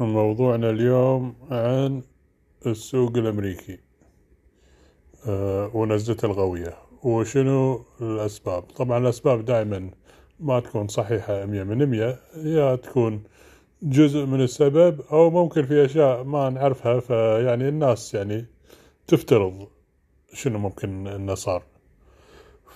موضوعنا اليوم عن السوق الأمريكي أه ونزلته القوية وشنو الأسباب؟ طبعا الأسباب دائما ما تكون صحيحة مية من مية يا تكون جزء من السبب أو ممكن في أشياء ما نعرفها فيعني الناس يعني تفترض شنو ممكن إنه صار.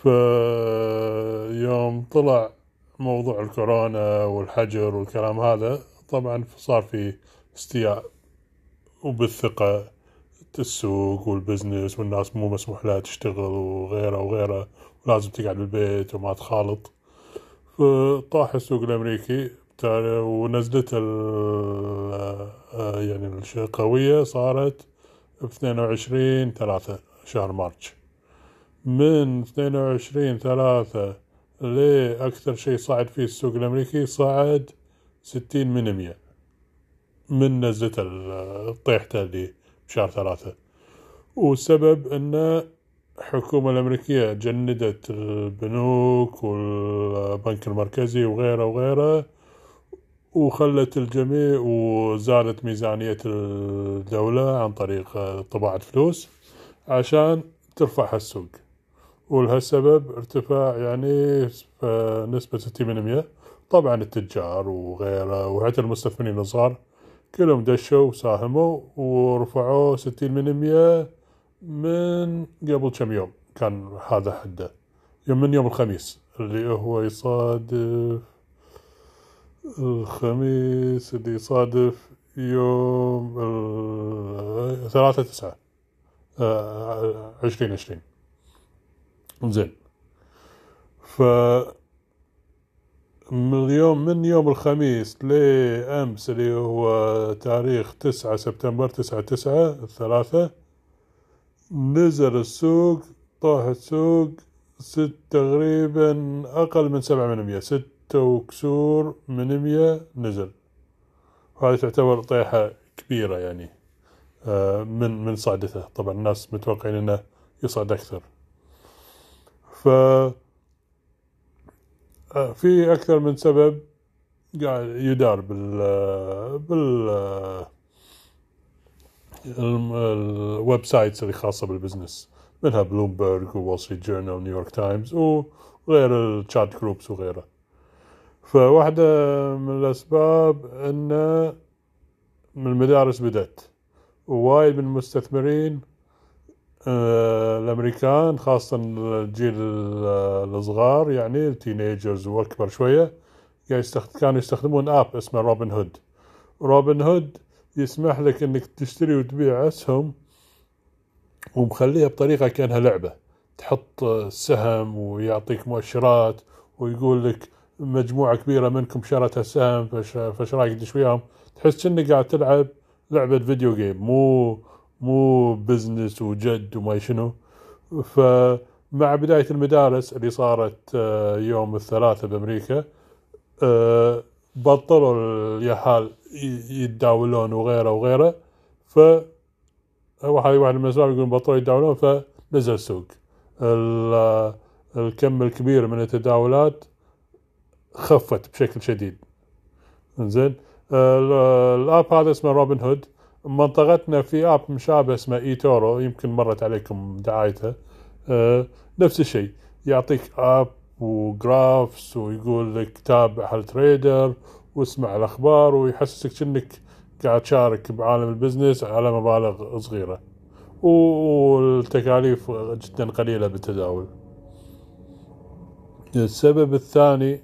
فيوم طلع موضوع الكورونا والحجر والكلام هذا طبعا صار في استياء وبالثقة السوق وال business والناس مو مسموح لها تشتغل وغيره وغيره ولازم تقعد بالبيت وما تخالط. فطاح السوق الأمريكي ونزلت يعني القوية صارت ب 22 ثلاثة شهر March. من 22 ثلاثة لأكثر شيء صعد فيه السوق الأمريكي صعد ستين من مية من نزلة الطيحتة اللي بشهر ثلاثة. والسبب أن الحكومة الأمريكية جندت البنوك والبنك المركزي وغيره وغيره وخلت الجميع وزادت ميزانية الدولة عن طريق طباعة فلوس عشان ترفع السوق ولهالسبب ارتفاع يعني نسبة ستين من مية طبعا التجار وغيره وحتى المستثمرين الصغار كلهم دشوا وساهموا من مية من قبل كم يوم. كان هذا حده. يوم من يوم الخميس اللي هو يصادف الخميس اللي يصادف يوم ثلاثة تسعة آه، عشرين عشرين. زين. ف من اليوم من يوم الخميس لأمس اللي هو تاريخ تسعة سبتمبر تسعة تسعة الثلاثة نزل السوق طاح السوق ست تقريبا أقل من سبعة من مية ستة وكسور من مية نزل. وهذه تعتبر طيحة كبيرة يعني آه، من من صعدته طبعا الناس متوقعين إنه يصعد أكثر. ف في أكثر من سبب قاعد يدار بال بال ال websites اللي خاصة بال business منها بلومبرج وول ستريت جورنال ونيويورك تايمز وغير ال chat groups وغيره. فواحدة من الأسباب أن من المدارس بدأت. ووايد من المستثمرين آه، الأمريكان خاصه الجيل الصغار يعني ال teenagers واكبر شوية كانوا يستخدمون app اسمه Robinhood. Robinhood يسمح لك إنك تشتري وتبيع أسهم ومخليها بطريقة كأنها لعبة. تحط سهم ويعطيك مؤشرات ويقول لك مجموعة كبيرة منكم شرت السهم فش رايك تدش وياهم تحس إنك قاعد تلعب لعبة video game مو مو business وجد وما شنو. فمع بداية المدارس اللي صارت آه، يوم الثلاثاء بأمريكا آه، بطلوا اليهال يتداولون وغيره وغيره. ف هذه واحد من الأسباب يقولون بطلوا يتداولون فنزل السوق. الكم الكبير من التداولات خفت بشكل شديد. زين؟ ال app هذا اسمه روبن هود. منطقتنا في app مشابه اسمه إيتورو يمكن مرت عليكم دعايته. أه نفس الشيء يعطيك app و graphs ويقول لك تابع هال trader واسمع الأخبار ويحسسك انك قاعد تشارك بعالم ال business على مبالغ صغيرة. والتكاليف جدا قليلة بالتداول. السبب الثاني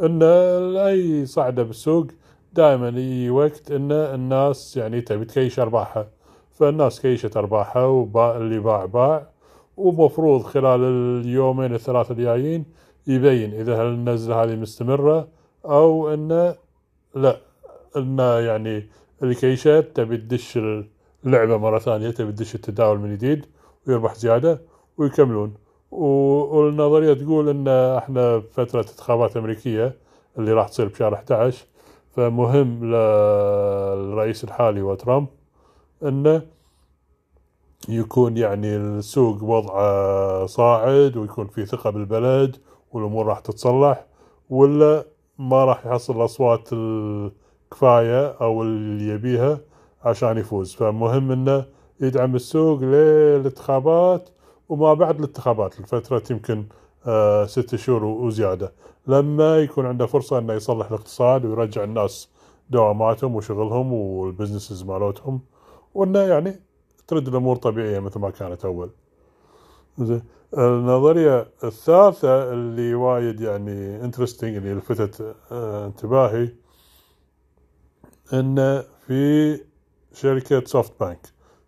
إن اي صعده بالسوق دائما يجي وقت إن الناس يعني تبي تكيش أرباحها. فالناس cashت أرباحها وباع اللي باع باع ومفروض خلال اليومين الثلاثة الجايين يبين إذا هل النزلة هذه مستمرة أو انه لا. انه يعني اللي كيشت تبي تدش اللعبة مرة ثانية تبي تدش التداول من جديد ويربح زيادة ويكملون. والنظرية تقول إن إحنا فترة انتخابات أمريكية اللي راح تصير بشهر 11 فمهم للرئيس الحالي وترامب إنه يكون يعني السوق وضعه صاعد ويكون في ثقة بالبلد والأمور راح تتصلح ولا ما راح يحصل الأصوات كفاية أو اللي يبيها عشان يفوز. فمهم أنه يدعم السوق للانتخابات وما بعد الانتخابات لفترة يمكن ست شهور وزيادة. لما يكون عنده فرصة أنه يصلح الاقتصاد ويرجع الناس دواماتهم وشغلهم والبزنسز مالتهم وأنه يعني ترد الأمور طبيعية مثل ما كانت أول. زين. النظرية الثالثة اللي وايد يعني interesting اللي لفتت آه انتباهي ان في شركة سوفت بانك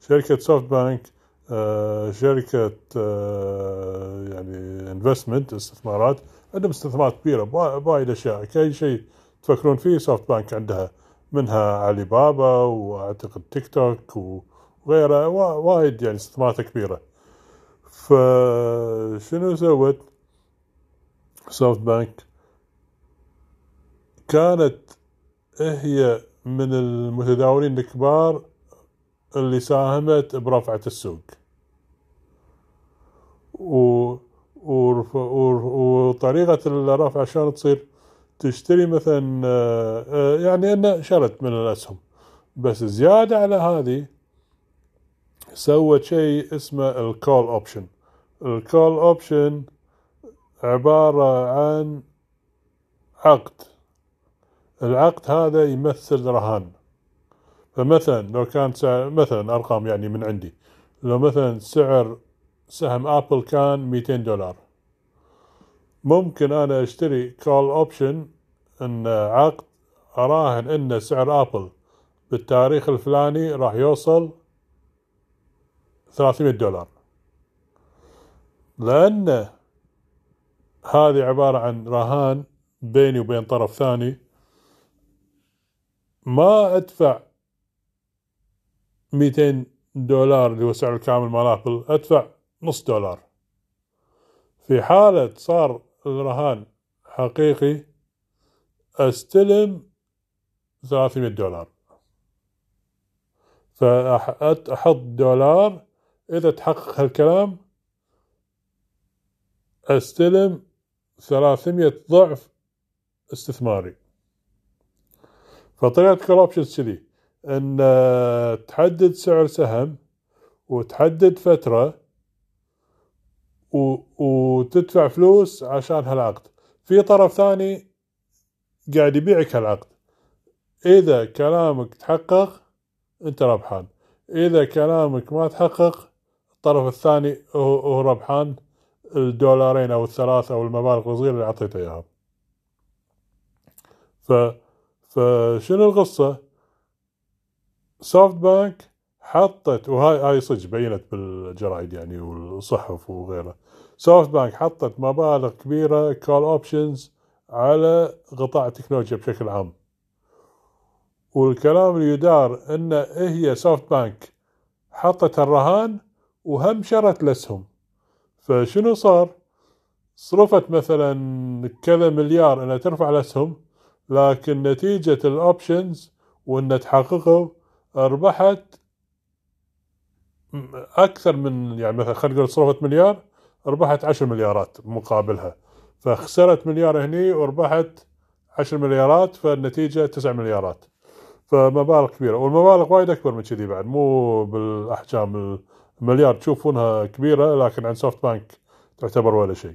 شركة سوفت بانك آه شركة آه يعني investment استثمارات عندهم استثمارات كبيرة بوايد أشياء. كأي شيء تفكرون فيه سوفت بانك عندها منها علي بابا واعتقد تيك توك وغيره وايد يعني استثمارات كبيرة. فشنو سوت؟ سوفت بانك كانت هي من المتداولين الكبار اللي ساهمت برفعة السوق. و وطريقة الرفع شلون تصير؟ تشتري مثلا آه، يعني أنه شرت من الأسهم. بس زيادة على هذه سوت شيء اسمه ال call option. ال call option عبارة عن عقد. العقد هذا يمثل رهان. فمثلا لو كان سعر مثلا أرقام يعني من عندي. لو مثلا سعر سهم آبل كان 200 دولار. ممكن أنا أشتري call option إن عقد أراهن إن سعر آبل بالتاريخ الفلاني راح يوصل 300 دولار. لأن هذه عبارة عن رهان بيني وبين طرف ثاني. ما أدفع 200 دولار اللي هو سعر الكامل مال آبل. أدفع نص دولار. في حالة صار الرهان حقيقي أستلم 300 دولار. فأحط دولار. إذا تحقق هالكلام أستلم 300 ضعف استثماري. فطريقة كول كذي. أن تحدد سعر سهم وتحدد فترة و... وتدفع فلوس عشان هالعقد. في طرف ثاني قاعد يبيعك هالعقد. إذا كلامك تحقق أنت ربحان. إذا كلامك ما تحقق الطرف الثاني هو ربحان. الدولارين أو الثلاث أو المبالغ الصغيرة اللي اعطيته إياها. فشنو القصة؟ سوفت بانك حطت وهاي هاي صدق بينت بالجرايد يعني والصحف وغيره. سوفت بانك حطت مبالغ كبيرة call options على قطاع التكنولوجيا بشكل عام. والكلام اللي يدار إن هي سوفت بانك حطت الرهان وهم شرت الاسهم فشنو صار؟ صرفت مثلا كذا مليار إنها ترفع الاسهم لكن نتيجة ال options وان تحققوا ربحت أكثر من يعني مثلا خلينا نقول صرفت مليار ربحت عشر مليارات مقابلها. فخسرت مليار هني وربحت عشر مليارات فالنتيجة تسع مليارات. فمبالغ كبيرة والمبالغ وايد أكبر من كذي بعد. مو بالأحجام المليار تشوفونها كبيرة لكن عند سوفت بانك تعتبر ولا شيء.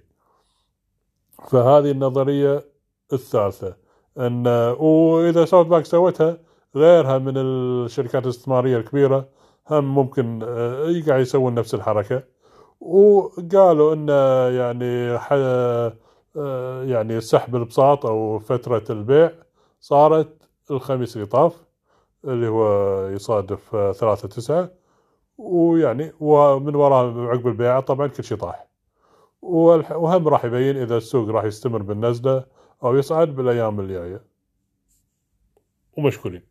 فهذه النظرية الثالثة أن وإذا سوفت بانك سوتها غيرها من الشركات الاستثمارية الكبيرة هم ممكن آه، قاعد يسوون نفس الحركة. وقالوا أن يعني آه، يعني سحب البساط أو فترة البيع صارت الخميس اللي طاف اللي هو يصادف آه، ثلاثة تسعة. ويعني ومن وراء عقب البيع طبعا كل شيء طاح. وهم راح يبين إذا السوق راح يستمر بالنزلة أو يصعد بالأيام الجاية. ومشكورين.